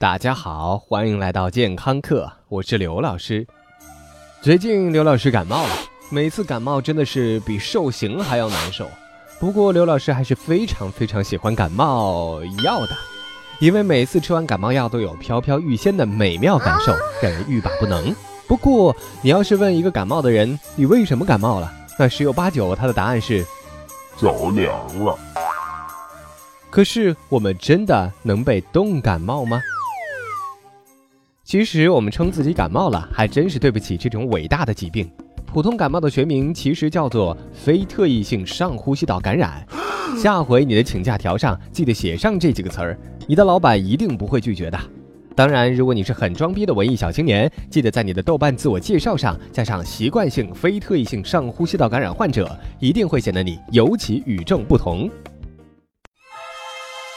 大家好，欢迎来到健康课，我是刘老师。最近刘老师感冒了，每次感冒真的是比受刑还要难受。不过刘老师还是非常非常喜欢感冒药的，因为每次吃完感冒药都有飘飘欲仙的美妙感受，让人欲罢不能。不过你要是问一个感冒的人，你为什么感冒了？那十有八九他的答案是着凉了。可是我们真的能被冻感冒吗？其实我们称自己感冒了，还真是对不起这种伟大的疾病。普通感冒的学名其实叫做非特异性上呼吸道感染。下回你的请假条上记得写上这几个词儿，你的老板一定不会拒绝的。当然，如果你是很装逼的文艺小青年，记得在你的豆瓣自我介绍上加上习惯性非特异性上呼吸道感染患者，一定会显得你尤其与众不同。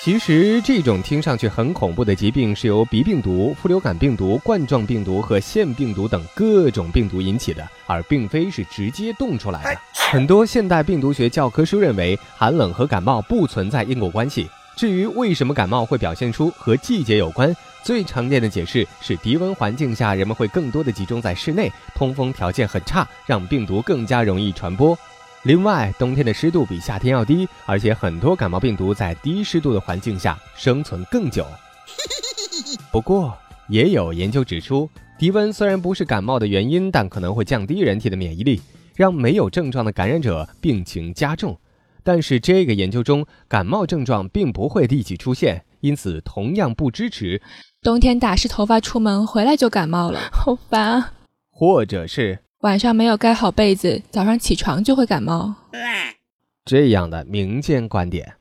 其实，这种听上去很恐怖的疾病是由鼻病毒、副流感病毒、冠状病毒和腺病毒等各种病毒引起的，而并非是直接冻出来的。很多现代病毒学教科书认为，寒冷和感冒不存在因果关系。至于为什么感冒会表现出和季节有关，最常见的解释是低温环境下人们会更多的集中在室内，通风条件很差，让病毒更加容易传播。另外，冬天的湿度比夏天要低，而且很多感冒病毒在低湿度的环境下生存更久。不过，也有研究指出，低温虽然不是感冒的原因，但可能会降低人体的免疫力，让没有症状的感染者病情加重。但是，这个研究中，感冒症状并不会立即出现，因此同样不支持冬天打湿头发出门，回来就感冒了，好烦啊！或者是。晚上没有盖好被子，早上起床就会感冒。这样的民间观点，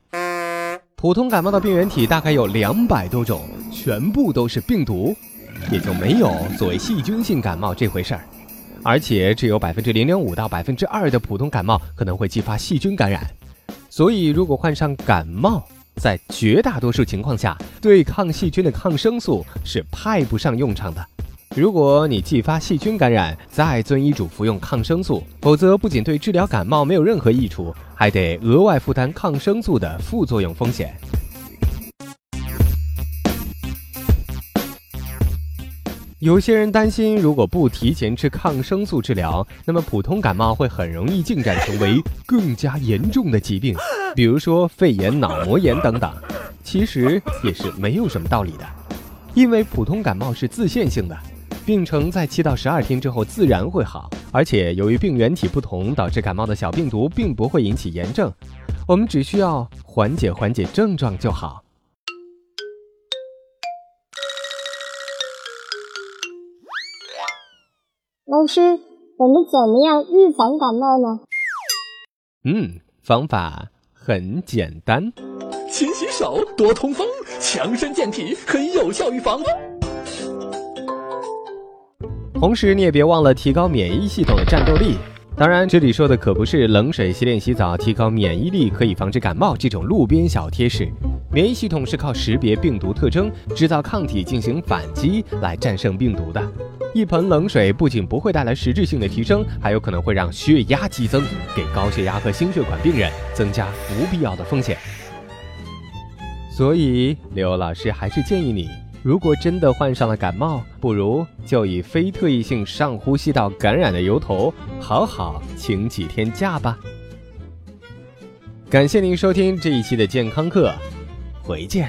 普通感冒的病原体大概有两百多种，全部都是病毒，也就没有所谓细菌性感冒这回事儿。而且只有百分之零点五到百分之二的普通感冒可能会激发细菌感染，所以如果患上感冒，在绝大多数情况下，对抗细菌的抗生素是派不上用场的。如果你继发细菌感染，再遵医嘱服用抗生素，否则不仅对治疗感冒没有任何益处，还得额外负担抗生素的副作用风险。有些人担心，如果不提前吃抗生素治疗，那么普通感冒会很容易进展成为更加严重的疾病，比如说肺炎、脑膜炎等等。其实也是没有什么道理的，因为普通感冒是自限性的。病程在七到十二天之后自然会好，而且由于病原体不同，导致感冒的小病毒并不会引起炎症，我们只需要缓解缓解症状就好。老师，我们怎么样预防感冒呢？嗯，方法很简单，勤洗手，多通风，强身健体，可以有效预防。同时，你也别忘了提高免疫系统的战斗力。当然，这里说的可不是冷水洗脸洗澡提高免疫力可以防止感冒这种路边小贴士。免疫系统是靠识别病毒特征、制造抗体进行反击来战胜病毒的。一盆冷水不仅不会带来实质性的提升，还有可能会让血压激增，给高血压和心血管病人增加不必要的风险。所以，刘老师还是建议你。如果真的患上了感冒，不如就以非特异性上呼吸道感染的由头，好好请几天假吧。感谢您收听这一期的健康课，回见。